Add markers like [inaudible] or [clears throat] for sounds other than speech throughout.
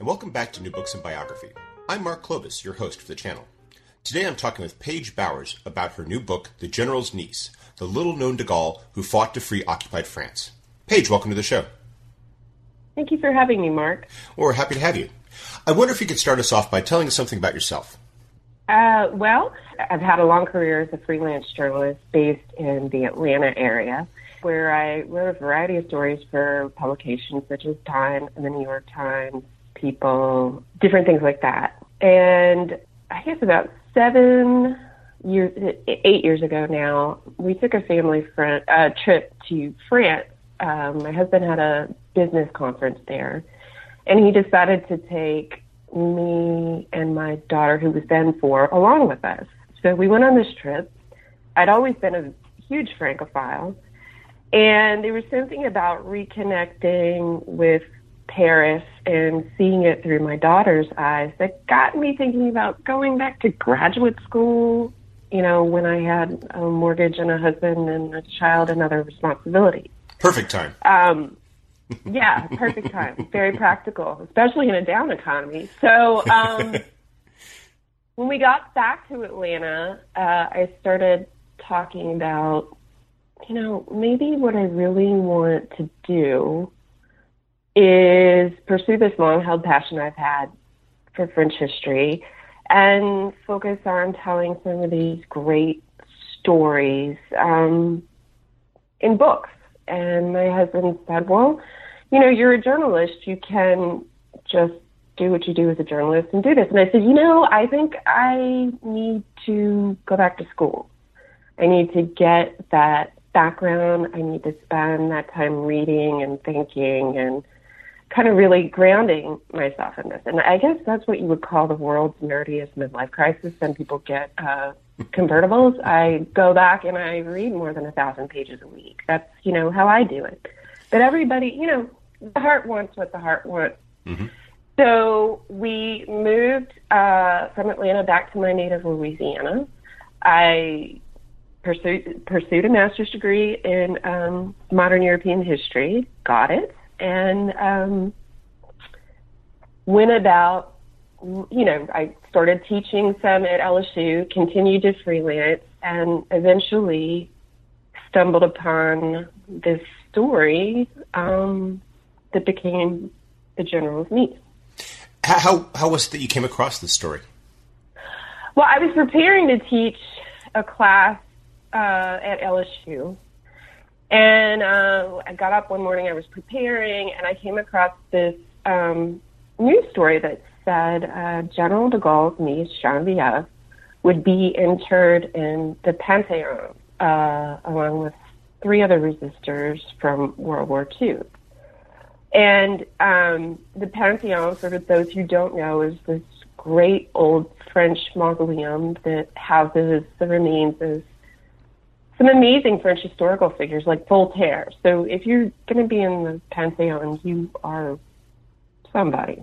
And welcome back to New Books and Biography. I'm Mark Klobas, your host for the channel. Today I'm talking with Paige Bowers about her new book, The General's Niece The Little Known de Gaulle Who Fought to Free Occupied France. Paige, welcome to the show. Thank you for having me, Mark. Well, we're happy to have you. I wonder if you could start us off by telling us something about yourself. Uh, well, I've had a long career as a freelance journalist based in the Atlanta area where I wrote a variety of stories for publications such as Time and the New York Times, People, different things like that. And I guess about seven years, eight years ago now, we took a family friend, uh, trip to France. Um, my husband had a business conference there, and he decided to take me and my daughter, who was then four, along with us. So we went on this trip. I'd always been a huge Francophile and there was something about reconnecting with Paris and seeing it through my daughter's eyes that got me thinking about going back to graduate school, you know, when I had a mortgage and a husband and a child and other responsibilities. Perfect time. Um, yeah, perfect time. Very practical, especially in a down economy. So, um, [laughs] when we got back to Atlanta, uh, I started talking about you know, maybe what I really want to do is pursue this long held passion I've had for French history and focus on telling some of these great stories um, in books. And my husband said, Well, you know, you're a journalist. You can just do what you do as a journalist and do this. And I said, You know, I think I need to go back to school. I need to get that background. I need to spend that time reading and thinking and kind of really grounding myself in this. And I guess that's what you would call the world's nerdiest midlife crisis. Some people get uh, convertibles. I go back and I read more than a thousand pages a week. That's, you know, how I do it. But everybody, you know, the heart wants what the heart wants. Mm-hmm. So we moved uh, from Atlanta back to my native Louisiana. I pursued pursued a master's degree in um, modern European history, got it, and um, went about. You know, I started teaching some at LSU, continued to freelance, and eventually stumbled upon this story um, that became the General's Niece. How how was it that you came across this story? Well, I was preparing to teach a class uh, at LSU. And uh, I got up one morning, I was preparing, and I came across this um, news story that said uh, General de Gaulle's niece, Genevieve, would be interred in the Pantheon uh, along with three other resistors from World War II. And um, the Pantheon, for those who don't know, is this great old French mausoleum that houses the remains of some amazing French historical figures like Voltaire. So if you're going to be in the Pantheon, you are somebody,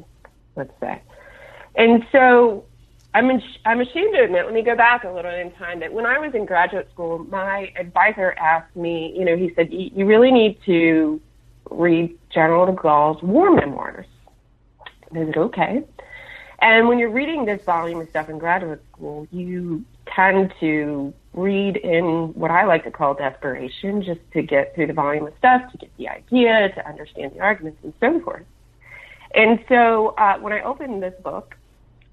let's say. And so I'm, I'm ashamed to admit, let me go back a little in time, that when I was in graduate school, my advisor asked me, you know, he said, you really need to read General de Gaulle's war memoirs. And I said, okay. And when you're reading this volume of stuff in graduate school, you tend to read in what I like to call desperation, just to get through the volume of stuff, to get the idea, to understand the arguments, and so forth. And so uh, when I opened this book,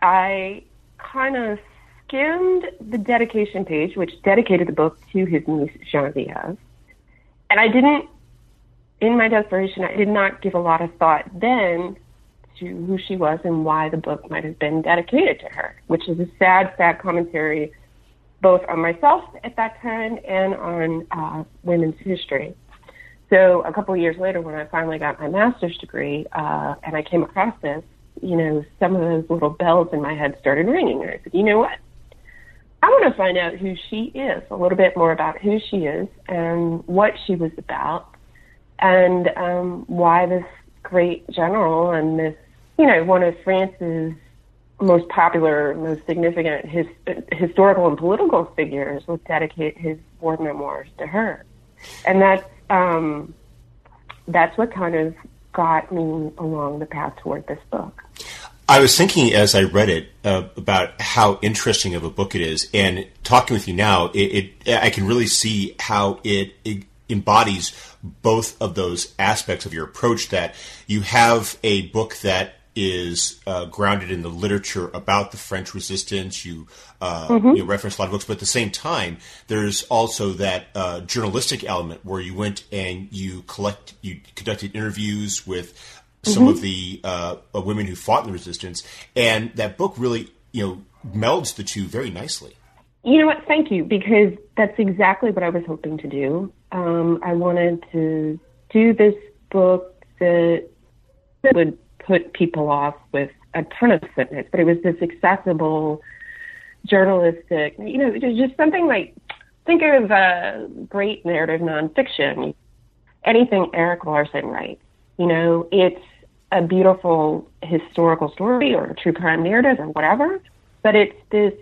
I kind of skimmed the dedication page, which dedicated the book to his niece Genevieve. And I didn't, in my desperation, I did not give a lot of thought then to who she was and why the book might have been dedicated to her, which is a sad, sad commentary both on myself at that time and on uh, women's history. So a couple of years later, when I finally got my master's degree, uh, and I came across this, you know, some of those little bells in my head started ringing. And I said, you know what? I want to find out who she is, a little bit more about who she is and what she was about, and um, why this great general and this, you know, one of France's most popular, most significant his, historical and political figures would dedicate his war memoirs to her. And that's, um, that's what kind of got me along the path toward this book. I was thinking as I read it uh, about how interesting of a book it is, and talking with you now, it, it I can really see how it, it, embodies both of those aspects of your approach. That you have a book that is uh, grounded in the literature about the French resistance. You, uh, mm-hmm. you reference a lot of books, but at the same time, there's also that uh, journalistic element where you went and you collect, you conducted interviews with some mm-hmm. of the uh, uh, women who fought in the resistance, and that book really, you know, melds the two very nicely. You know what? Thank you, because that's exactly what I was hoping to do. Um, I wanted to do this book that would put people off with a ton of fitness, but it was this accessible, journalistic, you know, just something like think of uh, great narrative nonfiction. Anything Erik Larson writes, you know, it's a beautiful historical story or a true crime narrative or whatever, but it's this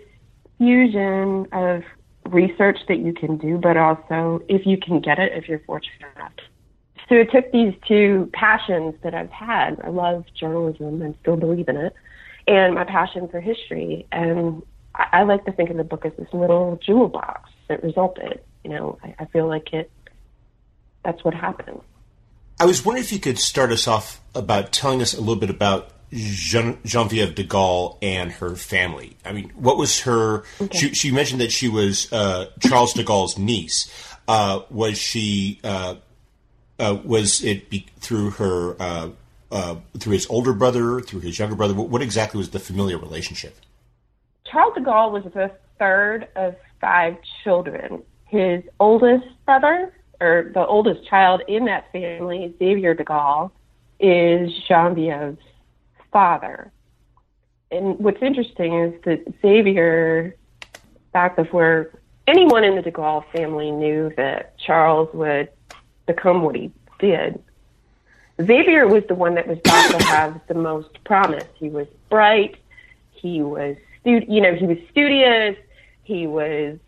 fusion of research that you can do, but also if you can get it, if you're fortunate enough. So it took these two passions that I've had. I love journalism and still believe in it, and my passion for history. And I, I like to think of the book as this little jewel box that resulted. You know, I, I feel like it. That's what happened. I was wondering if you could start us off about telling us a little bit about Gen- Genevieve de Gaulle and her family. I mean, what was her? Okay. She, she, mentioned that she was uh, Charles de Gaulle's niece. Uh, was she? Uh, uh was it be, through her? Uh, uh, through his older brother, through his younger brother. What, what exactly was the familial relationship? Charles de Gaulle was the third of five children. His oldest brother or the oldest child in that family, Xavier de Gaulle, is Genevieve's father. And what's interesting is that Xavier, back before anyone in the de Gaulle family knew that Charles would become what he did, Xavier was the one that was thought to have the most promise. He was bright. He was, you know, he was studious. He was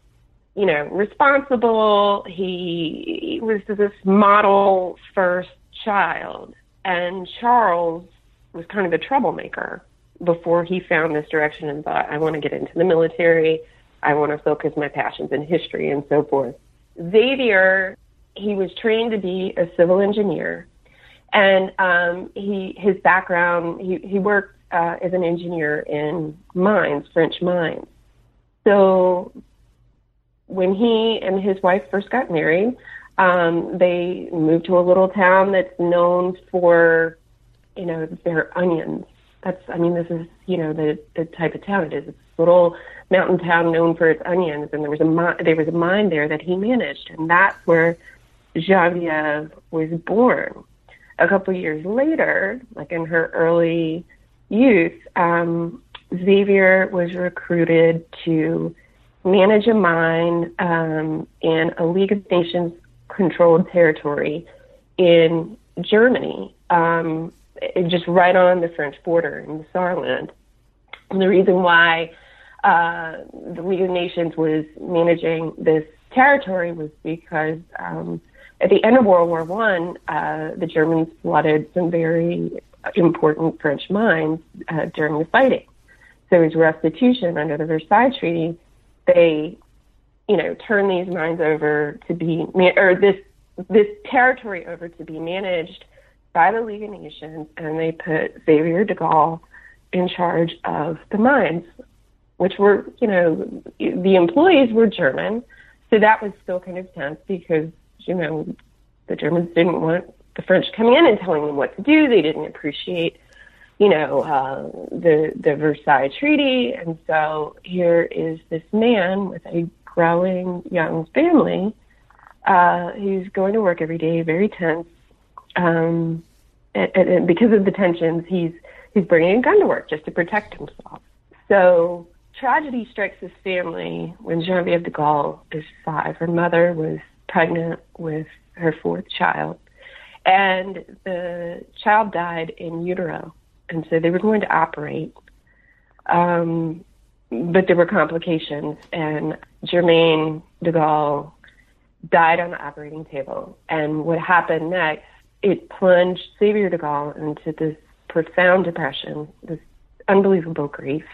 you know, responsible. He, he was this model first child. And Charles was kind of a troublemaker before he found this direction and thought, I want to get into the military. I want to focus my passions in history and so forth. Xavier, he was trained to be a civil engineer. And um, he, his background, he, he worked uh, as an engineer in mines, French mines. So when he and his wife first got married, um, they moved to a little town that's known for, you know, their onions. That's, I mean, this is, you know, the the type of town it is. It's a little mountain town known for its onions, and there was a mi- there was a mine there that he managed, and that's where Genevieve was born. A couple years later, like in her early youth, um, Xavier was recruited to manage a mine um, in a League of Nations controlled territory in Germany, um, just right on the French border in the Saarland. And the reason why uh, the League of Nations was managing this territory was because um, at the end of World War One, uh, the Germans flooded some very important French mines uh, during the fighting. So as restitution under the Versailles Treaty, they, you know, turn these mines over to be, or this this territory over to be managed by the League of Nations, and they put Xavier de Gaulle in charge of the mines, which were, you know, the employees were German, so that was still kind of tense because, you know, the Germans didn't want the French coming in and telling them what to do. They didn't appreciate you know, uh, the the Versailles Treaty, and so here is this man with a growing young family Uh, he's going to work every day, very tense. Um, and, and because of the tensions, he's he's bringing a gun to work just to protect himself. So tragedy strikes his family when Genevieve de Gaulle is five. Her mother was pregnant with her fourth child, and the child died in utero, and so they were going to operate. Um, but there were complications, and Germaine de Gaulle died on the operating table. And what happened next, it plunged Xavier de Gaulle into this profound depression, this unbelievable grief.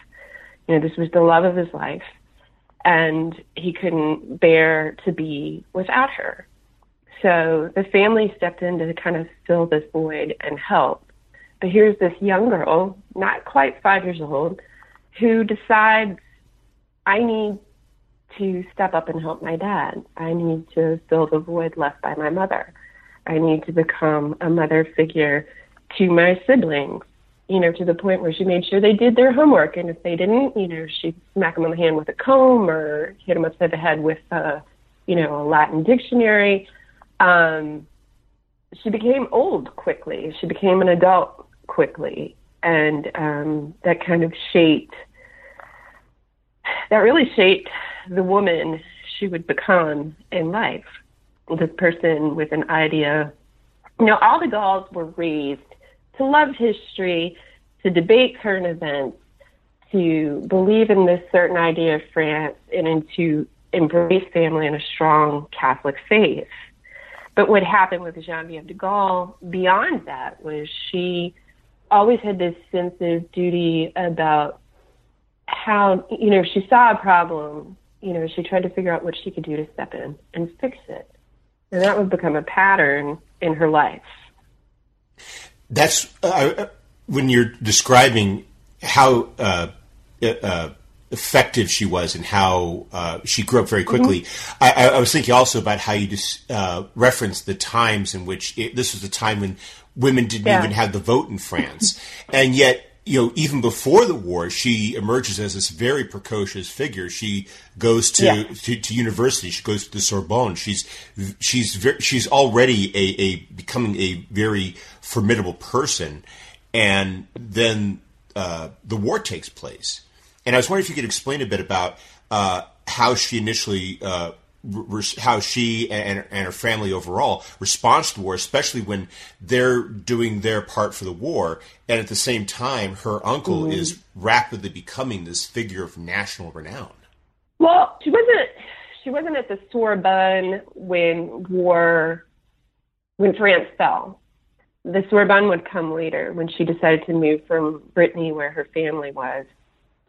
You know, this was the love of his life, and he couldn't bear to be without her. So the family stepped in to kind of fill this void and help. But here's this young girl, not quite five years old, who decides, I need to step up and help my dad. I need to fill the void left by my mother. I need to become a mother figure to my siblings, you know, to the point where she made sure they did their homework. And if they didn't, you know, she'd smack them on the hand with a comb or hit them upside the head with, a, you know, a Latin dictionary. Um, she became old quickly. She became an adult quickly. And um, that kind of shaped, that really shaped the woman she would become in life. This person with an idea. You know, all the Gaulles were raised to love history, to debate current events, to believe in this certain idea of France, and to embrace family and a strong Catholic faith. But what happened with Genevieve de Gaulle beyond that was she always had this sense of duty about how, you know, she saw a problem you know, she tried to figure out what she could do to step in and fix it. And that would become a pattern in her life. That's uh, when you're describing how uh, uh, effective she was and how uh, she grew up very quickly. Mm-hmm. I, I, was thinking also about how you just uh, referenced the times in which it, this was the time when women didn't yeah. even have the vote in France, and yet you know, even before the war, she emerges as this very precocious figure. She goes to, yeah. to, to, university. She goes to the Sorbonne. She's she's very, she's already a, a becoming a very formidable person, and then uh, the war takes place. And I was wondering if you could explain a bit about uh, how she initially uh, how she and, and her family overall responds to the war, especially when they're doing their part for the war, and at the same time, her uncle mm. is rapidly becoming this figure of national renown. Well, she wasn't. She wasn't at the Sorbonne when war, when France fell. The Sorbonne would come later when she decided to move from Brittany, where her family was,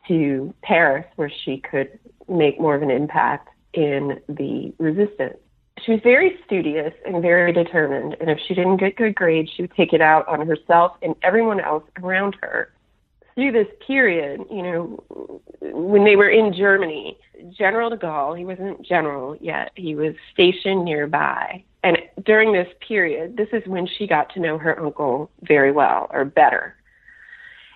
to Paris, where she could make more of an impact in the resistance. She was very studious and very determined, and if she didn't get good grades, she would take it out on herself and everyone else around her. Through this period, you know, when they were in Germany, General de Gaulle, he wasn't general yet, he was stationed nearby. And during this period, this is when she got to know her uncle very well, or better.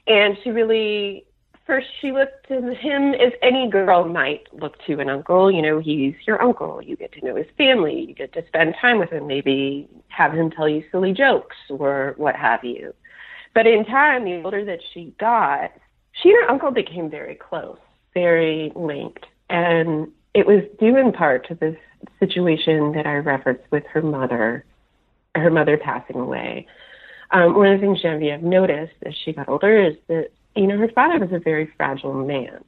And she really first she looked to him as any girl might look to an uncle. You know, he's your uncle. You get to know his family. You get to spend time with him. Maybe have him tell you silly jokes or what have you. But in time, the older that she got, she and her uncle became very close, very linked. And it was due in part to this situation that I referenced with her mother, her mother passing away. Um, one of the things Genevieve noticed as she got older is that you know, her father was a very fragile man.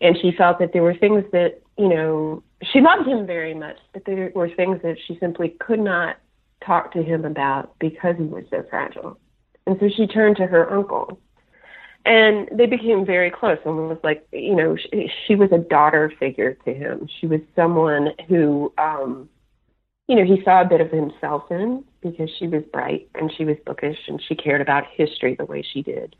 And she felt that there were things that, you know, she loved him very much, but there were things that she simply could not talk to him about because he was so fragile. And so she turned to her uncle. And they became very close and was like, you know, she, she was a daughter figure to him. She was someone who, um, you know, he saw a bit of himself in because she was bright and she was bookish and she cared about history the way she did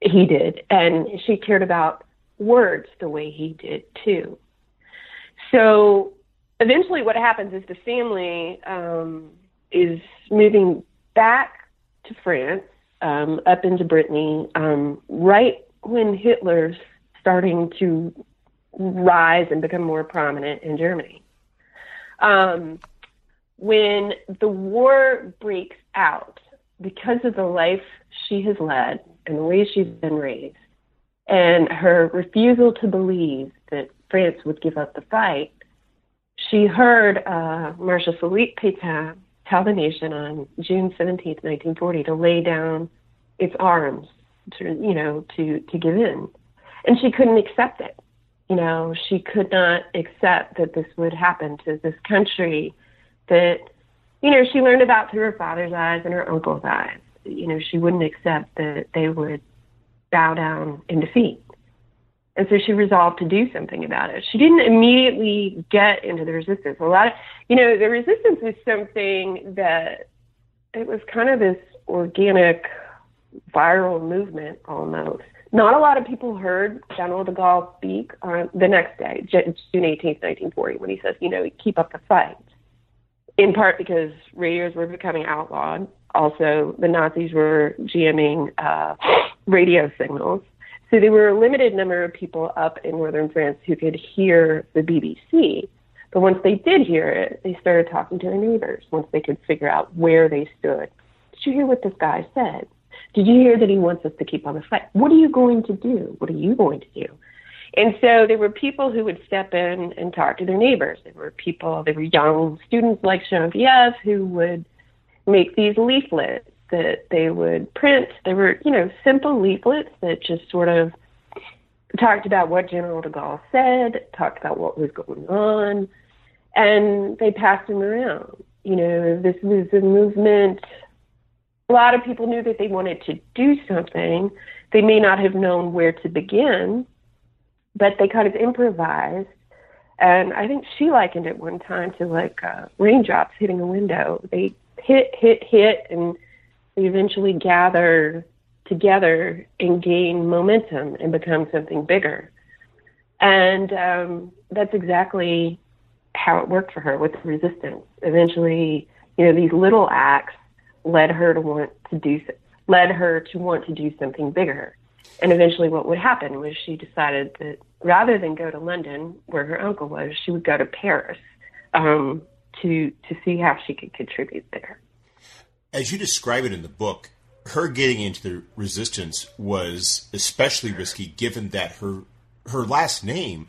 he did, and she cared about words the way he did too. So eventually, what happens is the family um, is moving back to France, um, up into Brittany, um, right when Hitler's starting to rise and become more prominent in Germany. Um, when the war breaks out, because of the life she has led and the way she's been raised, and her refusal to believe that France would give up the fight, she heard uh, Marshal Philippe Pétain tell the nation on June 17, 1940, to lay down its arms, to, you know, to, to give in. And she couldn't accept it. You know, she could not accept that this would happen to this country that, you know, she learned about through her father's eyes and her uncle's eyes. You know, she wouldn't accept that they would bow down in defeat. And so she resolved to do something about it. She didn't immediately get into the resistance. A lot of, you know, the resistance was something that it was kind of this organic, viral movement almost. Not a lot of people heard General de Gaulle speak on the next day, June 18th, 1940, when he says, you know, keep up the fight. In part because radios were becoming outlawed. Also, the Nazis were jamming uh, radio signals so there were a limited number of people up in northern France who could hear the BBC. But once they did hear it, they started talking to their neighbors once they could figure out where they stood. Did you hear what this guy said? Did you hear that he wants us to keep on the fight? What are you going to do? What are you going to do? And so there were people who would step in and talk to their neighbors. There were people, there were young students like Genevieve who would make these leaflets that they would print. They were, you know, simple leaflets that just sort of talked about what General de Gaulle said, talked about what was going on, and they passed them around. You know, this was a movement. A lot of people knew that they wanted to do something. They may not have known where to begin, but they kind of improvised. And I think she likened it one time to like uh, raindrops hitting a window. They hit, hit, hit, and they eventually gather together and gain momentum and become something bigger. And um, that's exactly how it worked for her with the resistance. Eventually, you know, these little acts led her to want to do, led her to want to do something bigger. And eventually, what would happen was she decided that rather than go to London, where her uncle was, she would go to Paris um, to to see how she could contribute there. As you describe it in the book, her getting into the resistance was especially risky given that her her last name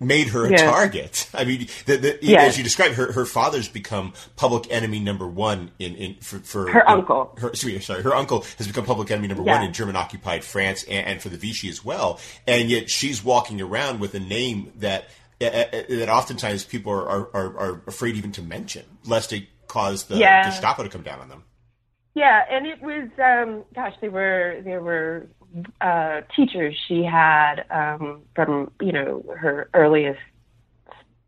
made her a yeah. target. I mean, the, the, yes. as you described, her her father's become public enemy number one in, in for, for her uncle. Her, sorry, her uncle has become public enemy number yeah. one in German occupied France and, and, for the Vichy as well. And yet she's walking around with a name that uh, uh that oftentimes people are, are, are afraid even to mention, lest it cause the yeah. Gestapo to come down on them. Yeah, and it was um gosh, there were there were uh teachers she had um from, you know, her earliest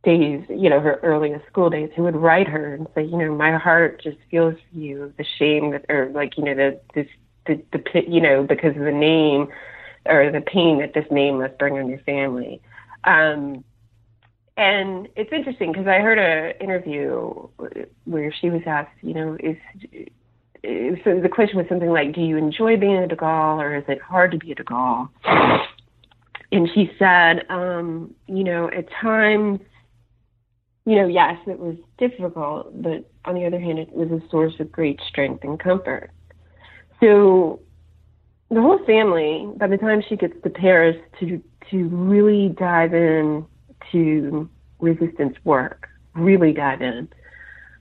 days, you know, her earliest school days who would write her and say, you know, my heart just feels for you, the shame that or like, you know, the this the the you know, because of the name or the pain that this name must bring on your family. Um and it's interesting because I heard a interview where she was asked, you know, is so the question was something like, "Do you enjoy being a de Gaulle, or is it hard to be a de Gaulle?" And she said, um, "You know, at times, you know, yes, it was difficult, but on the other hand, it was a source of great strength and comfort." So the whole family, by the time she gets to Paris to to really dive in to resistance work, really dive in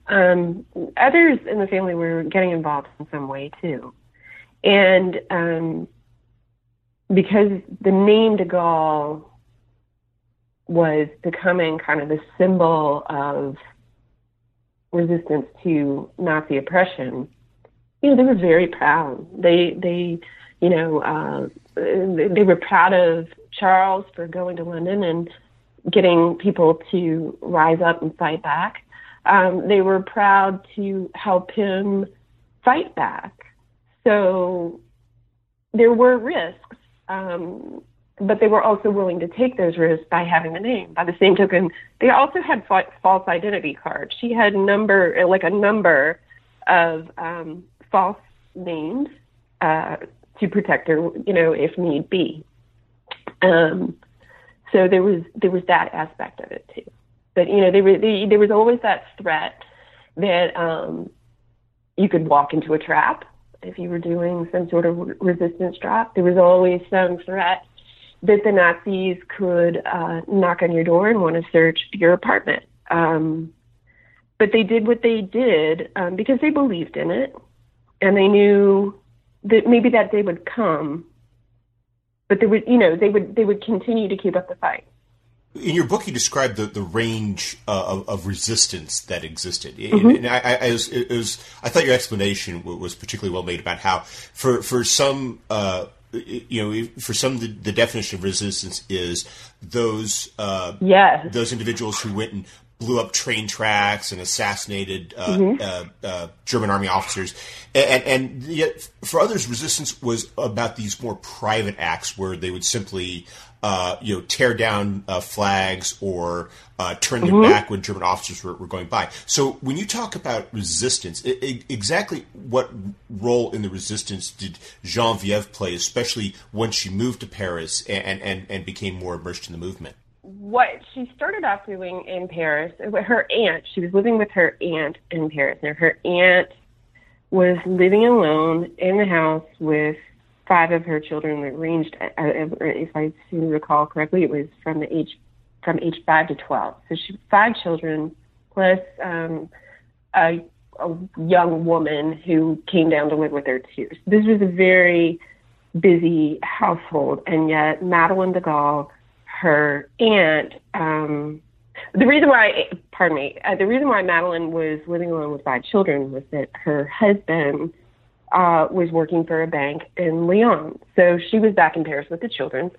um, others in the family were getting involved in some way too. And um, because the name de Gaulle was becoming kind of the symbol of resistance to Nazi oppression, you know, they were very proud. They, they, you know, uh, they were proud of Charles for going to London and getting people to rise up and fight back um, they were proud to help him fight back. So there were risks, um, but they were also willing to take those risks by having the name. By the same token, they also had fa- false identity cards. She had number, like a number of um, false names uh, to protect her, you know, if need be. Um, so there was there was that aspect of it too. But you know, they they, there was always that threat that um, you could walk into a trap if you were doing some sort of resistance drop. There was always some threat that the Nazis could uh, knock on your door and want to search your apartment. Um, but they did what they did um, because they believed in it, and they knew that maybe that day would come. But they would, you know, they would they would continue to keep up the fight. In your book, you described the, the range uh, of, of, resistance that existed. Mm-hmm. And, I, I, was, was, I thought your explanation was particularly well made about how, for for some, uh, you know, for some, the, the, definition of resistance is those uh, yes. those individuals who went and blew up train tracks and assassinated uh, mm-hmm. uh, uh, German army officers, and, and, yet for others, resistance was about these more private acts where they would simply, uh, you know, tear down uh, flags or uh, turn their mm-hmm. back when German officers were, were, going by. So when you talk about resistance, it, it, exactly what role in the resistance did Genevieve play, especially once she moved to Paris and, and, and became more immersed in the movement? what she started off doing in Paris, her aunt, she was living with her aunt in Paris. Now, her aunt was living alone in the house with five of her children, were ranged, uh, uh, if I recall correctly, it was from the age from age five to twelve. So she five children plus um, a, a young woman who came down to live with her too. So this was a very busy household, and yet Madeleine de Gaulle her aunt. Um, the reason why, pardon me, uh, the reason why Madeleine was living alone with five children was that her husband uh, was working for a bank in Lyon. So she was back in Paris with the children.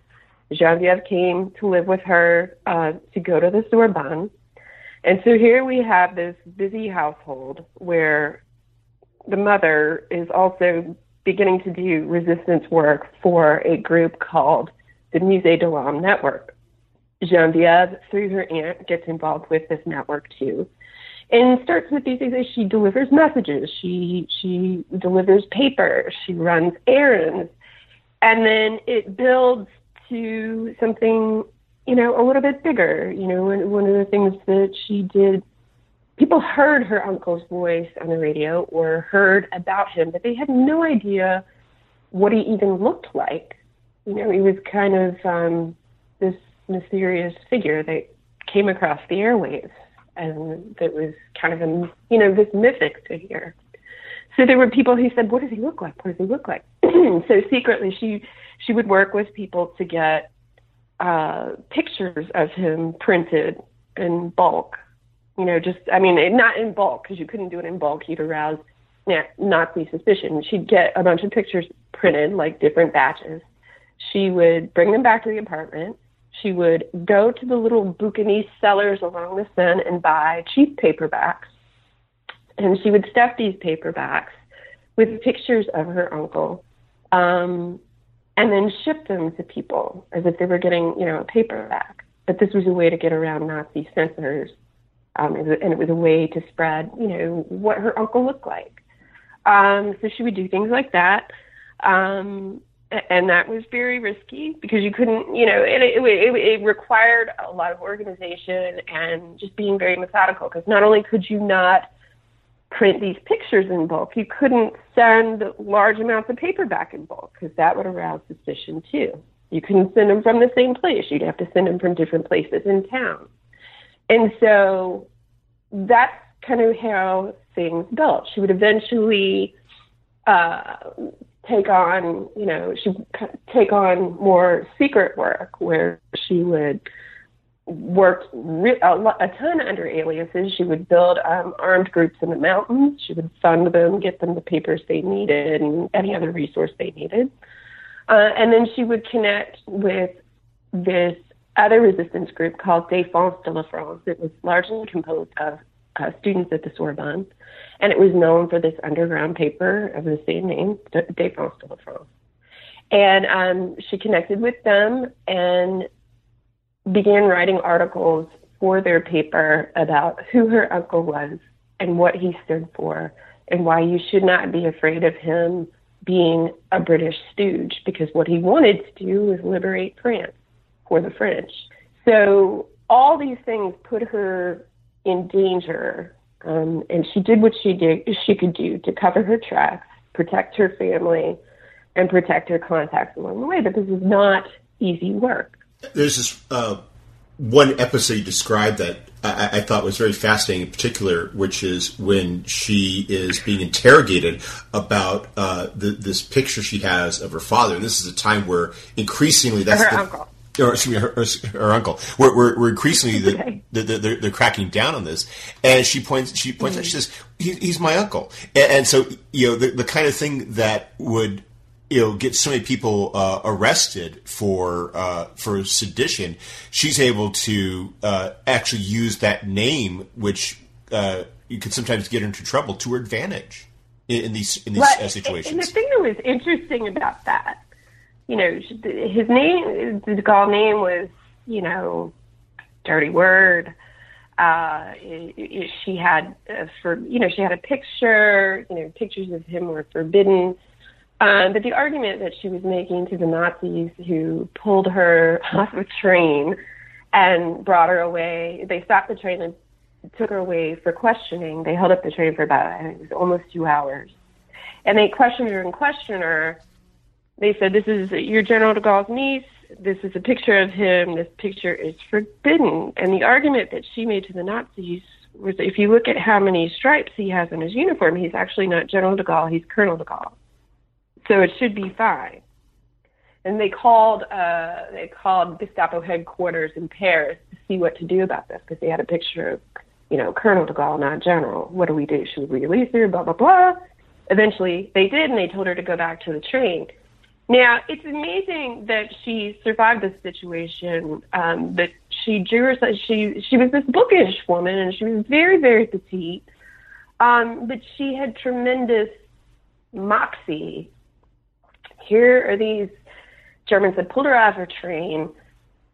Genevieve came to live with her uh, to go to the Sorbonne. And so here we have this busy household where the mother is also beginning to do resistance work for a group called the Musée de l'Homme network. Genevieve, through her aunt, gets involved with this network too, and starts with these things. She delivers messages. She she delivers paper. She runs errands, and then it builds to something you know a little bit bigger. You know, one, one of the things that she did. People heard her uncle's voice on the radio or heard about him, but they had no idea what he even looked like you know, he was kind of um, this mysterious figure that came across the airwaves and that was kind of, a, you know, this mythic to hear. So there were people who said, "What does he look like? What does he look like?" [clears throat] so secretly, she she would work with people to get uh, pictures of him printed in bulk. You know, just I mean, not in bulk because you couldn't do it in bulk. You'd arouse Nazi suspicion. She'd get a bunch of pictures printed, like different batches, she would bring them back to the apartment. She would go to the little Bouquiniste sellers along the Seine and buy cheap paperbacks. And she would stuff these paperbacks with pictures of her uncle um, and then ship them to people as if they were getting, you know, a paperback. But this was a way to get around Nazi censors. Um, and it was a way to spread, you know, what her uncle looked like. Um, so she would do things like that. Um, and that was very risky because you couldn't, you know, it, it, it, it required a lot of organization and just being very methodical because not only could you not print these pictures in bulk, you couldn't send large amounts of paper back in bulk because that would arouse suspicion too. You couldn't send them from the same place. You'd have to send them from different places in town. And so that's kind of how things built. She would eventually uh, take on, you know, she take on more secret work where she would work re- a, a ton under aliases. She would build um, armed groups in the mountains. She would fund them, get them the papers they needed, and any other resource they needed. Uh, and then she would connect with this other resistance group called Défense de la France. It was largely composed of uh, students at the Sorbonne and it was known for this underground paper of the same name, Défense de la France. And um, she connected with them and began writing articles for their paper about who her uncle was and what he stood for and why you should not be afraid of him being a British stooge because what he wanted to do was liberate France for the French. So all these things put her in danger. Um, and she did what she did she could do to cover her tracks, protect her family, and protect her contacts along the way. But this is not easy work. There's this uh, one episode you described that I, I, thought was very fascinating, in particular, which is when she is being interrogated about uh, the, this picture she has of her father. And this is a time where increasingly that's her the, uncle or excuse me, her, her, her uncle. We're, we're, we're increasingly the, [laughs] okay. the, the, they're, they're, cracking down on this, and she points she points mm-hmm. out she says he, he's my uncle, and, and, so you know the the kind of thing that would you know get so many people uh, arrested for uh, for sedition. She's able to uh, actually use that name, which uh, you could sometimes get into trouble to her advantage in, in these in these uh, situations. And the thing that was interesting about that you know, his name, the Gaulle name was, you know, dirty word. Uh, she had, uh, for you know, she had a picture. You know, pictures of him were forbidden. Um, but the argument that she was making to the Nazis who pulled her [laughs] off a train and brought her away, they stopped the train and took her away for questioning. They held up the train for about, I think it was almost two hours. And they questioned her and questioned her they said, This is your General de Gaulle's niece. This is a picture of him. This picture is forbidden. And the argument that she made to the Nazis was if you look at how many stripes he has on his uniform, he's actually not General de Gaulle, he's Colonel de Gaulle. So it should be fine. And they called uh, they called Gestapo headquarters in Paris to see what to do about this because they had a picture of, you know, Colonel de Gaulle, not General. What do we do? Should we release her? Blah blah blah. Eventually, they did, and they told her to go back to the train. Now, it's amazing that she survived this situation. Um, but she drew herself, she, she was this bookish woman and she was very, very petite. Um, but she had tremendous moxie. Here are these Germans that pulled her off of her train,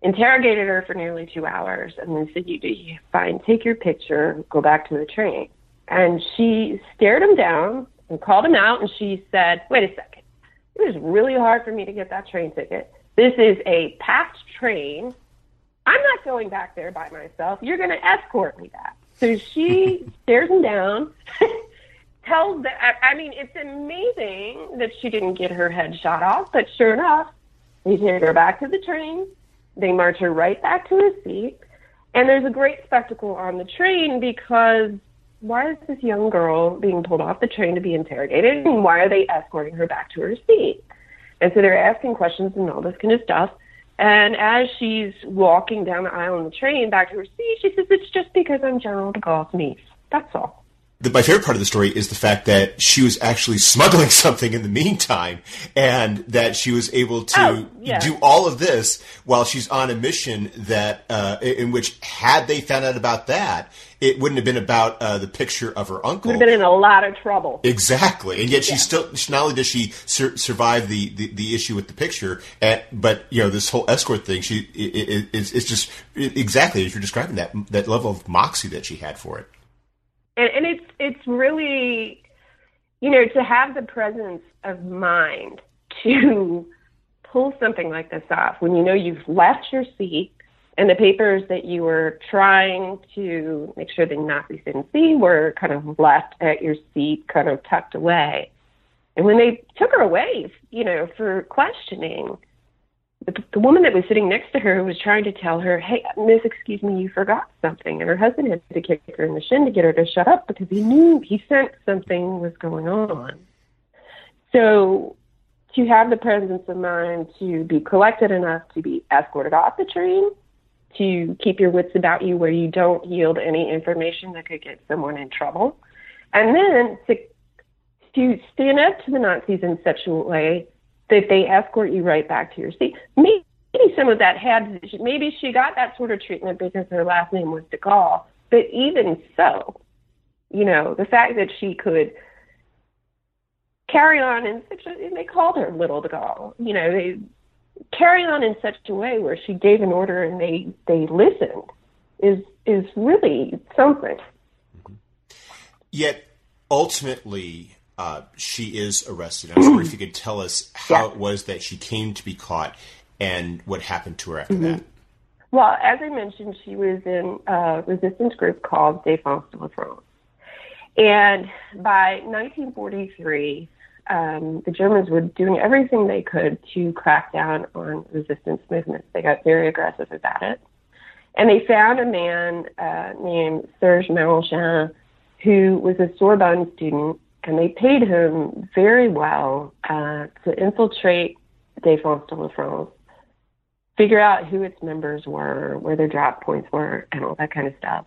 interrogated her for nearly two hours, and then said, you, you fine, take your picture, go back to the train. And she stared him down and called him out, and she said, wait a second it was really hard for me to get that train ticket. This is a packed train. I'm not going back there by myself. You're going to escort me back. So she [laughs] stares him down, [laughs] tells that, I mean, it's amazing that she didn't get her head shot off, but sure enough, they take her back to the train. They march her right back to her seat. And there's a great spectacle on the train because why is this young girl being pulled off the train to be interrogated and why are they escorting her back to her seat? And so they're asking questions and all this kind of stuff. And as she's walking down the aisle in the train back to her seat, she says, It's just because I'm General de Gaulle's niece. That's all the, my favorite part of the story is the fact that she was actually [laughs] smuggling something in the meantime, and that she was able to oh, yeah. do all of this while she's on a mission that, uh, in which, had they found out about that, it wouldn't have been about uh, the picture of her uncle. Would have been in a lot of trouble. Exactly, and yet she yeah. still. Not only does she sur- survive the, the, the, issue with the picture, and, but you know this whole escort thing. She it, it, it's, it's just exactly as you're describing that that level of moxie that she had for it and, and it's really you know to have the presence of mind to [laughs] pull something like this off when you know you've left your seat and the papers that you were trying to make sure the Nazis didn't see were kind of left at your seat, kind of tucked away. And when they took her away, you know, for questioning, the, the woman that was sitting next to her was trying to tell her, "Hey, Miss, excuse me, you forgot something." And her husband had to kick her in the shin to get her to shut up because he knew he sensed something was going on. So, to have the presence of mind to be collected enough to be escorted off the train, to keep your wits about you where you don't yield any information that could get someone in trouble, and then to to stand up to the Nazis in such a way that they escort you right back to your seat. Maybe some of that had, maybe she got that sort of treatment because her last name was de Gaulle. But even so, you know, the fact that she could carry on in such a, they called her Little de Gaulle, you know, they carry on in such a way where she gave an order and they, they listened is, is really something. Mm-hmm. Yet ultimately, uh, she is arrested. I'm wondering if you could tell us [clears throat] how yeah. it was that she came to be caught and what happened to her after mm-hmm. that. Well, as I mentioned, she was in a resistance group called Défense de la France. And by 1943, um, the Germans were doing everything they could to crack down on resistance movements. They got very aggressive about it. And they found a man uh, named Serge Marongin who was a Sorbonne student, and they paid him very well uh, to infiltrate Défense de la France figure out who its members were, where their drop points were, and all that kind of stuff.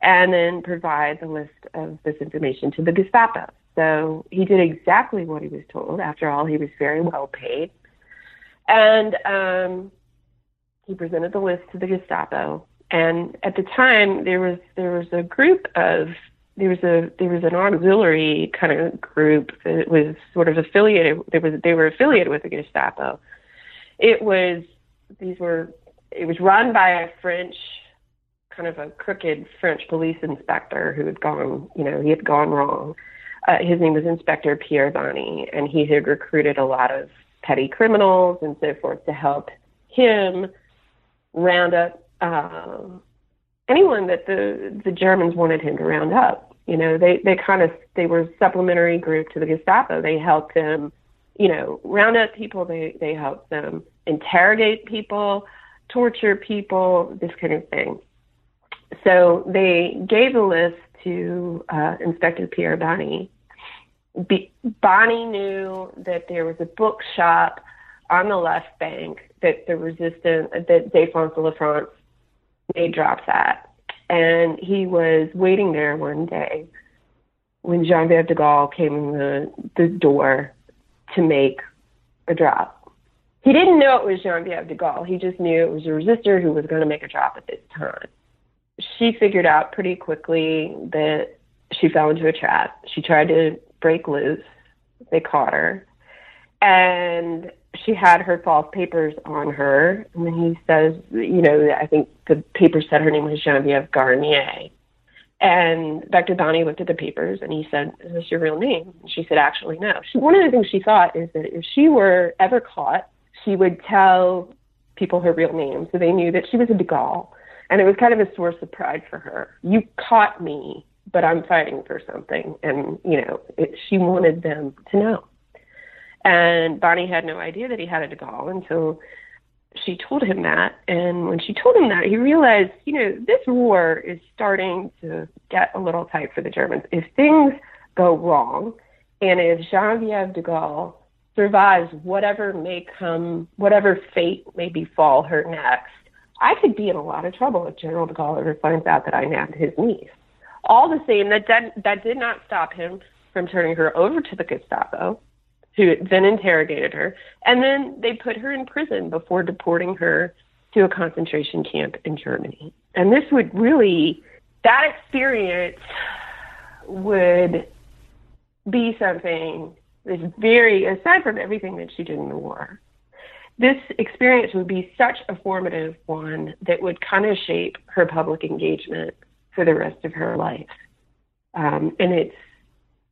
And then provide the list of this information to the Gestapo. So he did exactly what he was told. After all, he was very well paid. And um, he presented the list to the Gestapo. And at the time, there was there was a group of there was a there was an auxiliary kind of group that was sort of affiliated. There was they were affiliated with the Gestapo. It was these were it was run by a French kind of a crooked French police inspector who had gone, you know, he had gone wrong. Uh, his name was Inspector Pierre Bonny, and he had recruited a lot of petty criminals and so forth to help him round up uh, anyone that the the Germans wanted him to round up. You know, they they kind of they were supplementary group to the Gestapo. They helped him, you know, round up people. They they helped them interrogate people, torture people, this kind of thing. So they gave a list to uh, Inspector Pierre Bonny. B- Bonny knew that there was a bookshop on the left bank that the resistance, that Défense de la France made drops at. And he was waiting there one day when Jean Geneviève de Gaulle came in the, the door to make a drop he didn't know it was Jean Geneviève de Gaulle. He just knew it was a resistor who was going to make a drop at this time. She figured out pretty quickly that she fell into a trap. She tried to break loose. They caught her. And she had her false papers on her. And then he says, you know, I think the paper said her name was Geneviève Garnier. And Dr. Bonny looked at the papers and he said, Is this your real name? And she said, Actually, no. She, one of the things she thought is that if she were ever caught she would tell people her real name so they knew that she was a de Gaulle. And it was kind of a source of pride for her. You caught me, but I'm fighting for something. And, you know, it, she wanted them to know. And Bonny had no idea that he had a de Gaulle until she told him that. And when she told him that, he realized, you know, this war is starting to get a little tight for the Germans. If things go wrong, and if Geneviève de Gaulle survives whatever may come, whatever fate may befall her next, I could be in a lot of trouble if General de Gaulle ever finds out that I nabbed his niece. All the same, that did, that did not stop him from turning her over to the Gestapo, who then interrogated her, and then they put her in prison before deporting her to a concentration camp in Germany. And this would really, that experience would be something this very, aside from everything that she did in the war, this experience would be such a formative one that would kind of shape her public engagement for the rest of her life. Um, and it's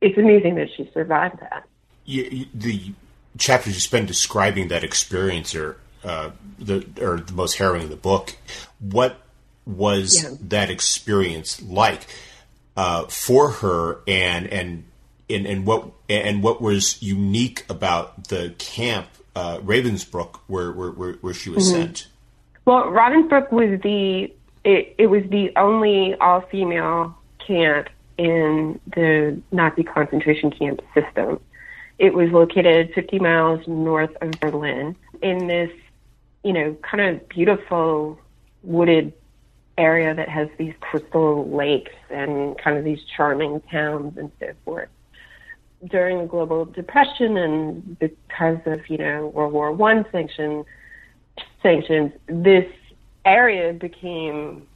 it's amazing that she survived that. Yeah, the chapters you spend describing that experience are uh, the or the most harrowing in the book. What was yeah. that experience like uh, for her, and and and, and what and what was unique about the camp uh, Ravensbrück where, where where she was mm-hmm. sent? Well, Ravensbrück was the it, it was the only all female camp in the Nazi concentration camp system. It was located 50 miles north of Berlin in this, you know, kind of beautiful wooded area that has these crystal lakes and kind of these charming towns and so forth during the global depression and because of you know World War One sanction sanctions, this area became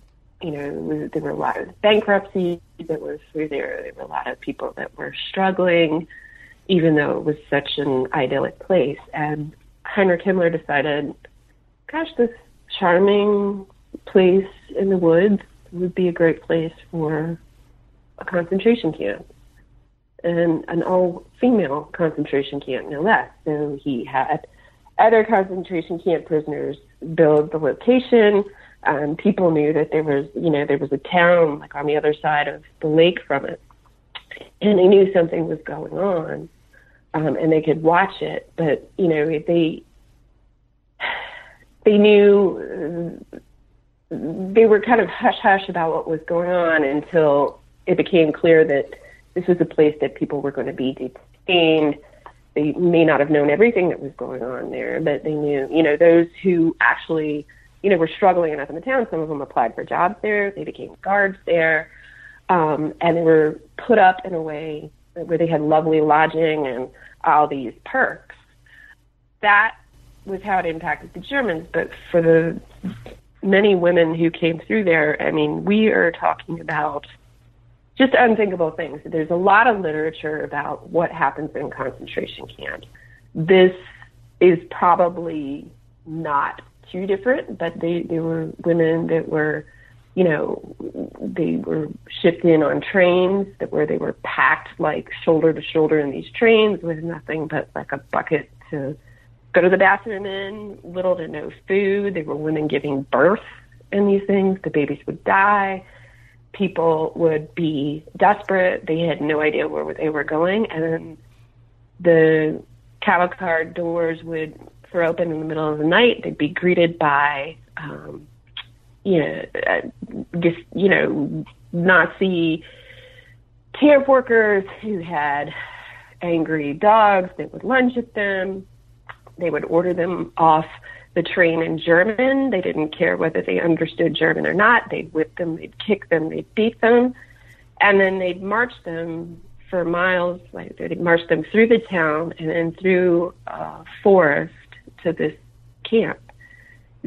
you know there were a lot of bankruptcy that was through there. There were a lot of people that were struggling, even though it was such an idyllic place. And Heinrich Himmler decided, gosh, this charming place in the woods would be a great place for a concentration camp and an all female concentration camp, no less. So he had other concentration camp prisoners build the location. Um, people knew that there was, you know, there was a town like on the other side of the lake from it, and they knew something was going on, um, and they could watch it. But you know, they [sighs] they knew they were kind of hush hush about what was going on until it became clear that this was a place that people were going to be detained. They may not have known everything that was going on there, but they knew, you know, those who actually, you know, were struggling enough in the town. Some of them applied for jobs there. They became guards there, um, and they were put up in a way where they had lovely lodging and all these perks. That was how it impacted the Germans. But for the many women who came through there, I mean, we are talking about just unthinkable things. There's a lot of literature about what happens in concentration camps. This is probably not too different, but they, they were women that were, you know, they were shipped in on trains that where they were packed like shoulder to shoulder in these trains with nothing but like a bucket to go to the bathroom in, little to no food. There were women giving birth in these things. The babies would die. People would be desperate. They had no idea where they were going. And then the cattle car doors would throw open in the middle of the night. They'd be greeted by, um, you know, uh, just, you know, Nazi camp workers who had angry dogs that would lunge at them they would order them off the train in German. They didn't care whether they understood German or not. They'd whip them, they'd kick them, they'd beat them, and then they'd march them for miles. Like they'd march them through the town and then through a forest to this camp.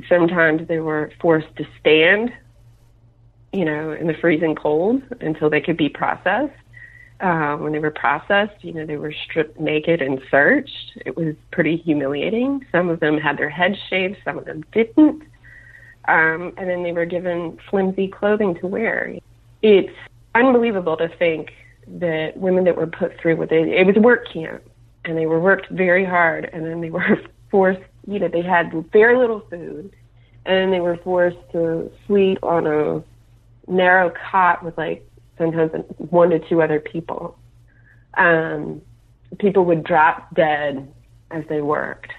Sometimes they were forced to stand, you know, in the freezing cold until they could be processed uh, when they were processed, you know, they were stripped naked and searched. It was pretty humiliating. Some of them had their heads shaved, some of them didn't. Um, and then they were given flimsy clothing to wear. It's unbelievable to think that women that were put through what they, it was work camp, and they were worked very hard, and then they were [laughs] forced, you know, they had very little food, and they were forced to sleep on a narrow cot with like sometimes one to two other people. Um, people would drop dead as they worked.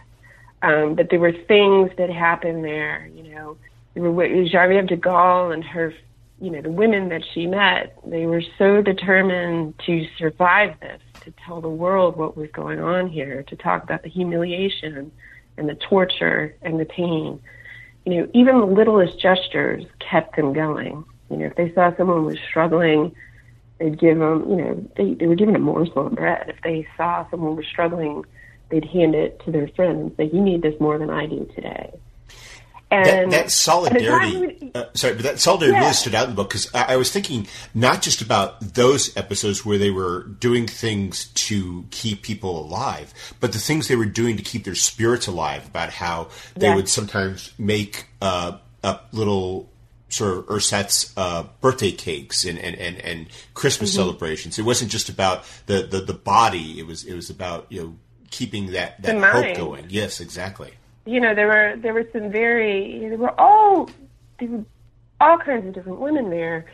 Um, but there were things that happened there, you know. There were Genevieve de Gaulle and her, you know, the women that she met, they were so determined to survive this, to tell the world what was going on here, to talk about the humiliation and the torture and the pain. You know, even the littlest gestures kept them going. You know, if they saw someone was struggling, they'd give them, you know, they, they were given a morsel of bread. If they saw someone was struggling, they'd hand it to their friend and say, "You need this more than I do today." And that, that solidarity, uh, sorry, but that solidarity yeah. really stood out in the book because I, I, was thinking not just about those episodes where they were doing things to keep people alive, but the things they were doing to keep their spirits alive. About how they would sometimes make uh, up little sort of ersatz uh, birthday cakes and, and, and, and Christmas mm-hmm. celebrations. It wasn't just about the, the, the body. It was it was about you know keeping that, that hope going. Yes, exactly. You know, there were there were some very there were all there were all kinds of different women there.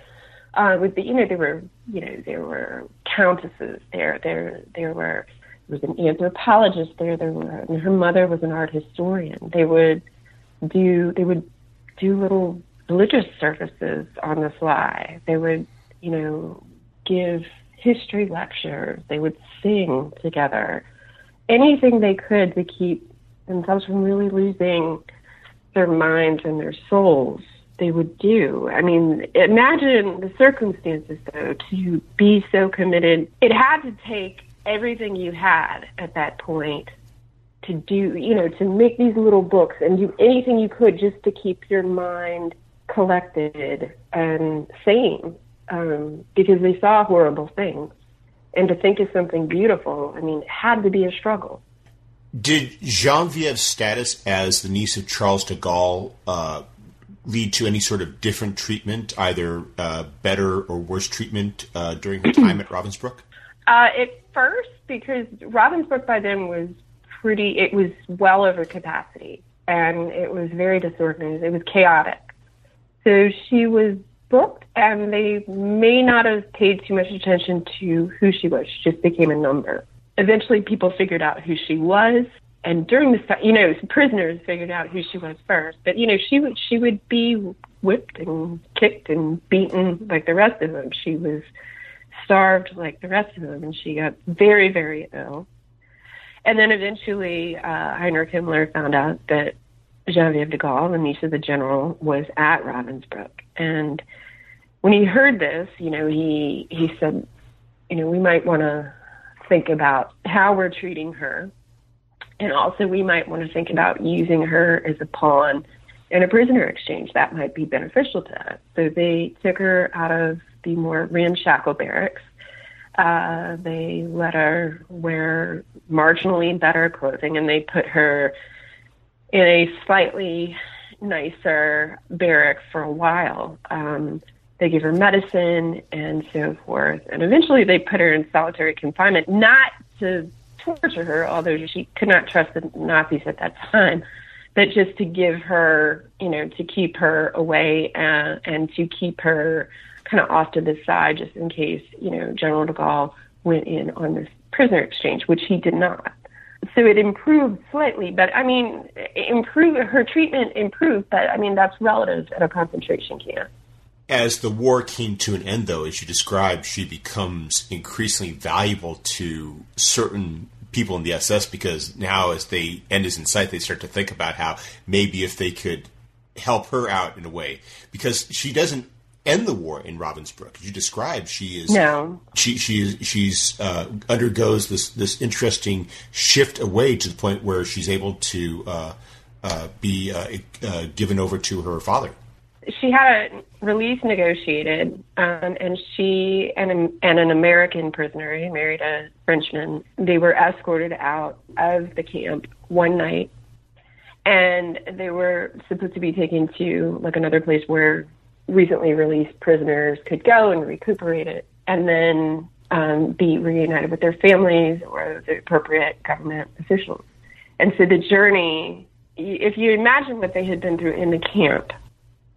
Uh, with the you know there were you know there were countesses there there there were there was an anthropologist there there were and her mother was an art historian. They would do they would do little religious services on the fly. They would, you know, give history lectures. They would sing together. Anything they could to keep themselves from really losing their minds and their souls, they would do. I mean, imagine the circumstances, though, to be so committed. It had to take everything you had at that point to do, you know, to make these little books and do anything you could just to keep your mind collected and sane um, because they saw horrible things. And to think of something beautiful, I mean, it had to be a struggle. Did Genevieve's status as the niece of Charles de Gaulle uh, lead to any sort of different treatment, either uh, better or worse treatment uh, during her time at Ravensbrück? [clears throat] Uh, at first, because Ravensbrück by then was pretty, it was well over capacity and it was very disorganized. It was chaotic So she was booked, and they may not have paid too much attention to who she was. She just became a number. Eventually, people figured out who she was, and during the you know prisoners figured out who she was first. But you know she would she would be whipped and kicked and beaten like the rest of them. She was starved like the rest of them, and she got very very ill. And then eventually, uh, Heinrich Himmler found out that Genevieve de Gaulle, the niece of the general, was at Ravensbrück. And when he heard this, you know, he he said, you know, we might want to think about how we're treating her, and also we might want to think about using her as a pawn in a prisoner exchange. That might be beneficial to us. So they took her out of the more ramshackle barracks. Uh, they let her wear marginally better clothing, and they put her in a slightly nicer barrack for a while. Um, they gave her medicine and so forth. And eventually they put her in solitary confinement, not to torture her, although she could not trust the Nazis at that time, but just to give her, you know, to keep her away uh, and to keep her kind of off to the side just in case, you know, General de Gaulle went in on this prisoner exchange, which he did not so it improved slightly, but I mean, improve her treatment improved, but I mean that's relative at a concentration camp. As the war came to an end, though, as you described, she becomes increasingly valuable to certain people in the SS because now, as the end is in sight, they start to think about how maybe if they could help her out in a way because she doesn't end the war in Ravensbrück. As you described, she is no. She she is she's uh, undergoes this this interesting shift away to the point where she's able to uh, uh, be uh, uh, given over to her father. She had a release negotiated, um, and she and, a, and an American prisoner, he married a Frenchman, they were escorted out of the camp one night and they were supposed to be taken to like another place where recently released prisoners could go and recuperate it and then um, be reunited with their families or the appropriate government officials. And so the journey, if you imagine what they had been through in the camp,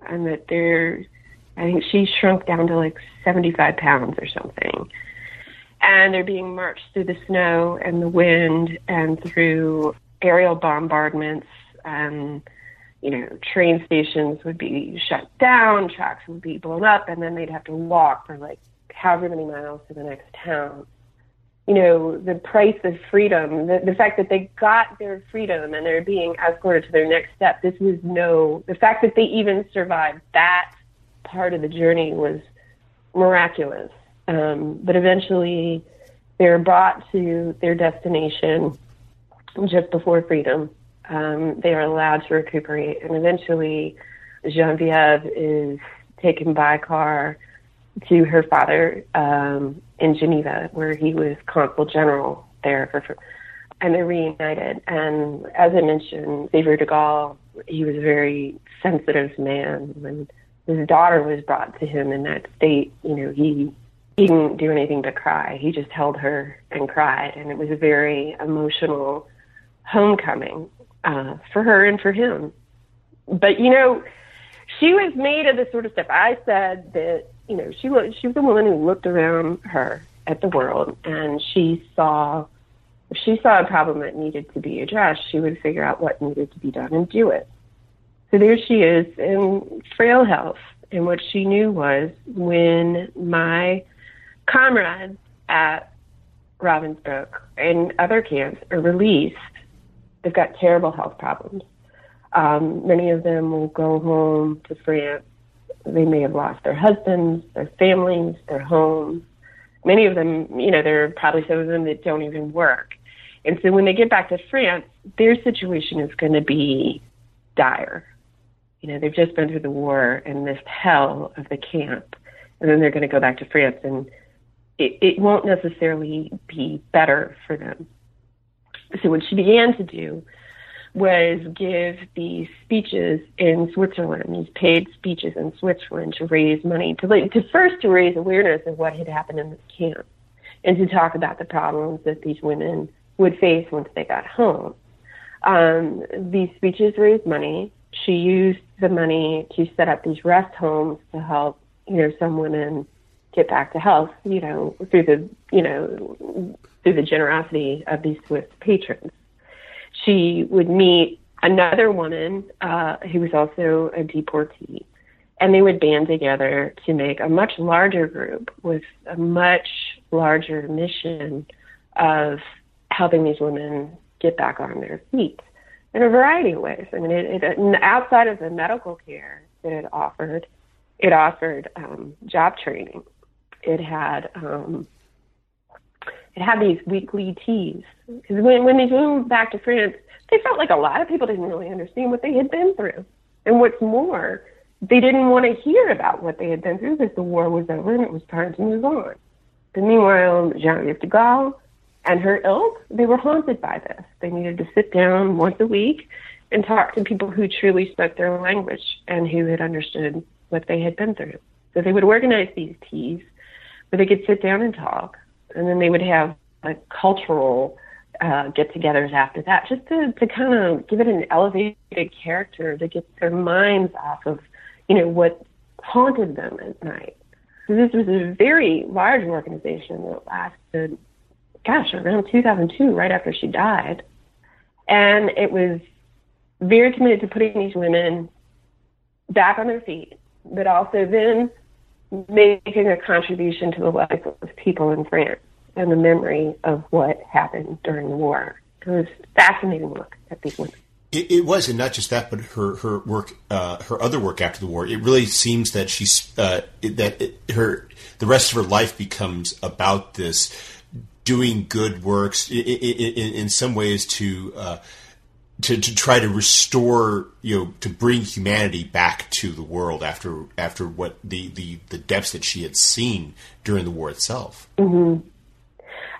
and that they're, I think she shrunk down to like 75 pounds or something. And they're being marched through the snow and the wind and through aerial bombardments and you know, train stations would be shut down, tracks would be blown up, and then they'd have to walk for like however many miles to the next town. You know, the price of freedom, the, the fact that they got their freedom and they're being escorted to their next step, this was no, the fact that they even survived that part of the journey was miraculous. Um, but eventually they're brought to their destination just before freedom um, they are allowed to recuperate. And eventually, Genevieve is taken by car to her father um, in Geneva, where he was consul general there. For, and they're reunited. And as I mentioned, Xavier de Gaulle, he was a very sensitive man. When his daughter was brought to him in that state, you know, he he didn't do anything but cry. He just held her and cried, and it was a very emotional homecoming uh, for her and for him. But you know, she was made of the sort of stuff. I said that you know she was she was a woman who looked around her at the world and she saw if she saw a problem that needed to be addressed, she would figure out what needed to be done and do it. So there she is in frail health. And what she knew was when my comrades at Ravensbrück and other camps are released, they've got terrible health problems. Um, many of them will go home to France. They may have lost their husbands, their families, their homes. Many of them, you know, there are probably some of them that don't even work. And so when they get back to France, their situation is going to be dire. You know, they've just been through the war and this hell of the camp, and then they're going to go back to France, and it, it won't necessarily be better for them. So what she began to do was give these speeches in Switzerland, these paid speeches in Switzerland to raise money, to, to first to raise awareness of what had happened in this camp, and to talk about the problems that these women would face once they got home. Um, these speeches raised money. she used the money to set up these rest homes to help, you know, some women get back to health, you know, through the, you know, through the generosity of these Swiss patrons. She would meet another woman uh, who was also a deportee, and they would band together to make a much larger group with a much larger mission of helping these women get back on their feet in a variety of ways. I mean, it, it, outside of the medical care that it offered, it offered um, job training. It had um, had these weekly teas because when when they moved back to France, they felt like a lot of people didn't really understand what they had been through, and what's more, they didn't want to hear about what they had been through because the war was over and it was time to move on. But meanwhile, Geneviève de Gaulle and her ilk, they were haunted by this. They needed to sit down once a week and talk to people who truly spoke their language and who had understood what they had been through. So they would organize these teas where they could sit down and talk, and then they would have like cultural uh, get-togethers after that, just to to kind of give it an elevated character to get their minds off of, you know, what haunted them at night. So this was a very large organization that lasted gosh, around 2002, right after she died. And it was very committed to putting these women back on their feet, but also then making a contribution to the life of people in France and the memory of what happened during the war. It was fascinating look at these women. It, it, was, and not just that, but her her work, uh, her other work after the war. It really seems that she's uh, that it, her the rest of her life becomes about this doing good works in, in, in some ways to, uh, to to try to restore you know to bring humanity back to the world after after what the the, the depths that she had seen during the war itself. Mm-hmm.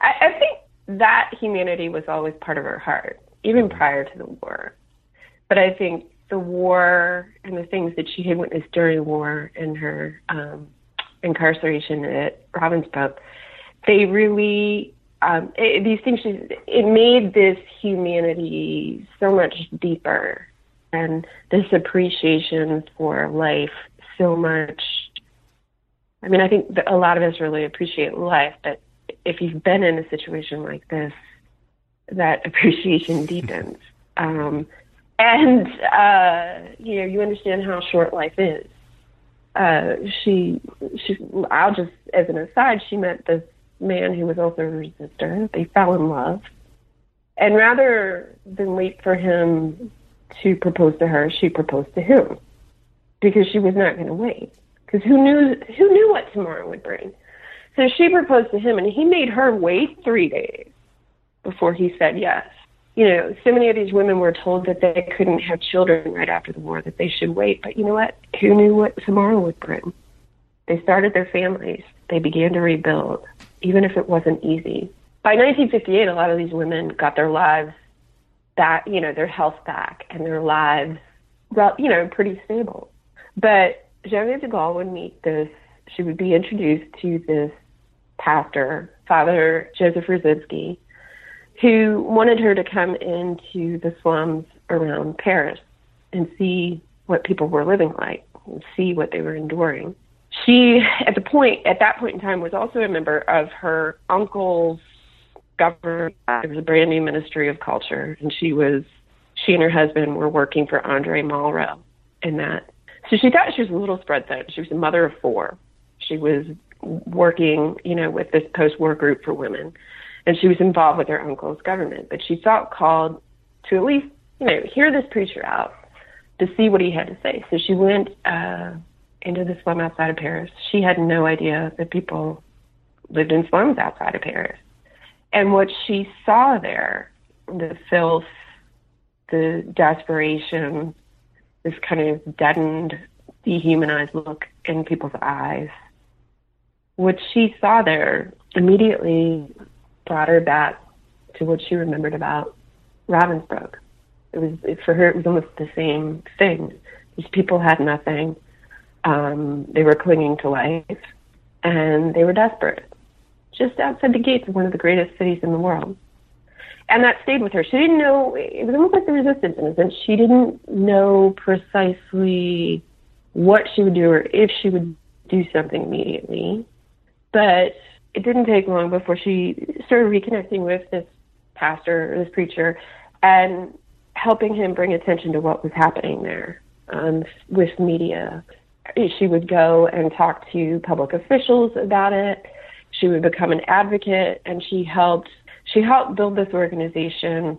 I, I think that humanity was always part of her heart, even prior to the war. But I think the war and the things that she had witnessed during the war and her um, incarceration at Ravensbrück, they really um, it, these things it made this humanity so much deeper and this appreciation for life so much. I mean i think a lot of us really appreciate life but if you've been in a situation like this that [laughs] appreciation deepens. Um, and uh, you know you understand how short life is. Uh, she she i'll just as an aside she met this man who was also a resistor. They fell in love. And rather than wait for him to propose to her, she proposed to him because she was not going to wait. Because who knew who knew what tomorrow would bring? So she proposed to him, and he made her wait three days before he said yes. You know, so many of these women were told that they couldn't have children right after the war, that they should wait. But you know what? Who knew what tomorrow would bring? They started their families. They began to rebuild even if it wasn't easy. By 1958, a lot of these women got their lives back, you know, their health back and their lives, well, you know, pretty stable. But Geneviève de Gaulle would meet this, she would be introduced to this pastor, Father Joseph Wresinski, who wanted her to come into the slums around Paris and see what people were living like and see what they were enduring she at the point at that point in time was also a member of her uncle's government. It was a brand new ministry of culture and she was she and her husband were working for André Malraux in that. So she thought she was a little spread thin she was a mother of four. She was working you know with this post-war group for women and she was involved with her uncle's government. But she felt called to at least you know hear this preacher out to see what he had to say. So she went uh into the slum outside of Paris. She had no idea that people lived in slums outside of Paris. And what she saw there, the filth, the desperation, this kind of deadened, dehumanized look in people's eyes, what she saw there immediately brought her back to what she remembered about Ravensbrück. It was for her. It was almost the same thing. These people had nothing um, they were clinging to life, and they were desperate. Just outside the gates of one of the greatest cities in the world. and that stayed with her. She didn't know, it was almost like the resistance in a sense. She didn't know precisely what she would do or if she would do something immediately. But it didn't take long before she started reconnecting with this pastor, this preacher, and helping him bring attention to what was happening there um, with media. She would go and talk to public officials about it. She would become an advocate, and she helped. She helped build this organization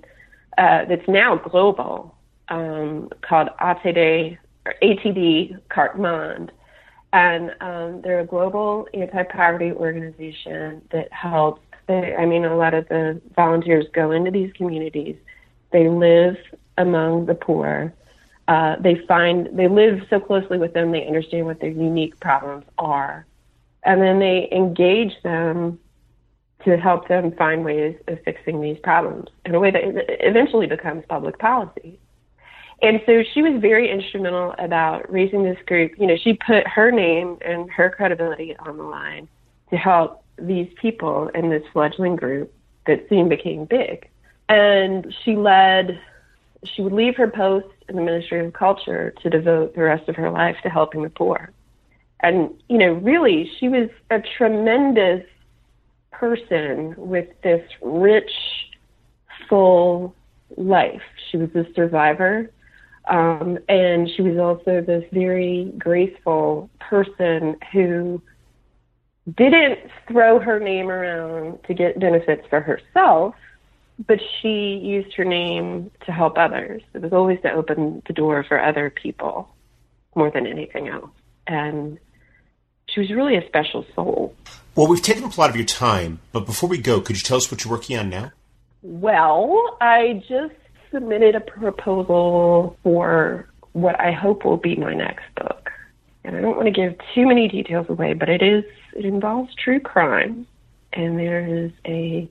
uh, that's now global, um, called ATD or ATD Quart Monde, and um, they're a global anti-poverty organization that helps. They, I mean, a lot of the volunteers go into these communities. They live among the poor. Uh, they find they live so closely with them. They understand what their unique problems are, and then they engage them to help them find ways of fixing these problems in a way that eventually becomes public policy. And so she was very instrumental about raising this group. You know, she put her name and her credibility on the line to help these people in this fledgling group that soon became big. And she led, she would leave her post in the Ministry of Culture to devote the rest of her life to helping the poor. And, you know, really, she was a tremendous person with this rich, full life. She was a survivor um, and she was also this very graceful person who didn't throw her name around to get benefits for herself, but she used her name to help others. It was always to open the door for other people more than anything else. And she was really a special soul. Well, we've taken up a lot of your time, but before we go, could you tell us what you're working on now? Well, I just submitted a proposal for what I hope will be my next book. And I don't want to give too many details away, but it is it involves true crime and there is a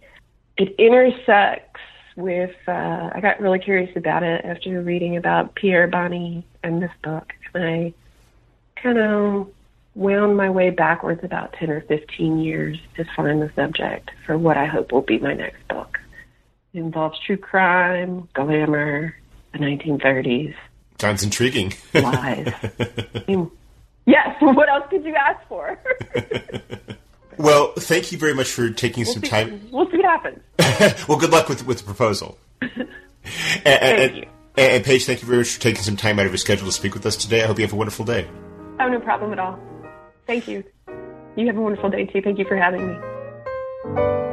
it intersects with uh, I got really curious about it after reading about Pierre Bonny and this book. And I kind of wound my way backwards about 10 or 15 years to find the subject for what I hope will be my next book. It involves true crime, glamour, the 1930s. Sounds intriguing. Lies. [laughs] yes, [laughs] what else could you ask for? [laughs] well, thank you very much for taking we'll some see, time. We'll see what happens. [laughs] well, good luck with, with the proposal. and, [laughs] thank and, you. And, Paige, thank you very much for taking some time out of your schedule to speak with us today. I hope you have a wonderful day. Oh, no problem at all. Thank you. You have a wonderful day, too. Thank you for having me.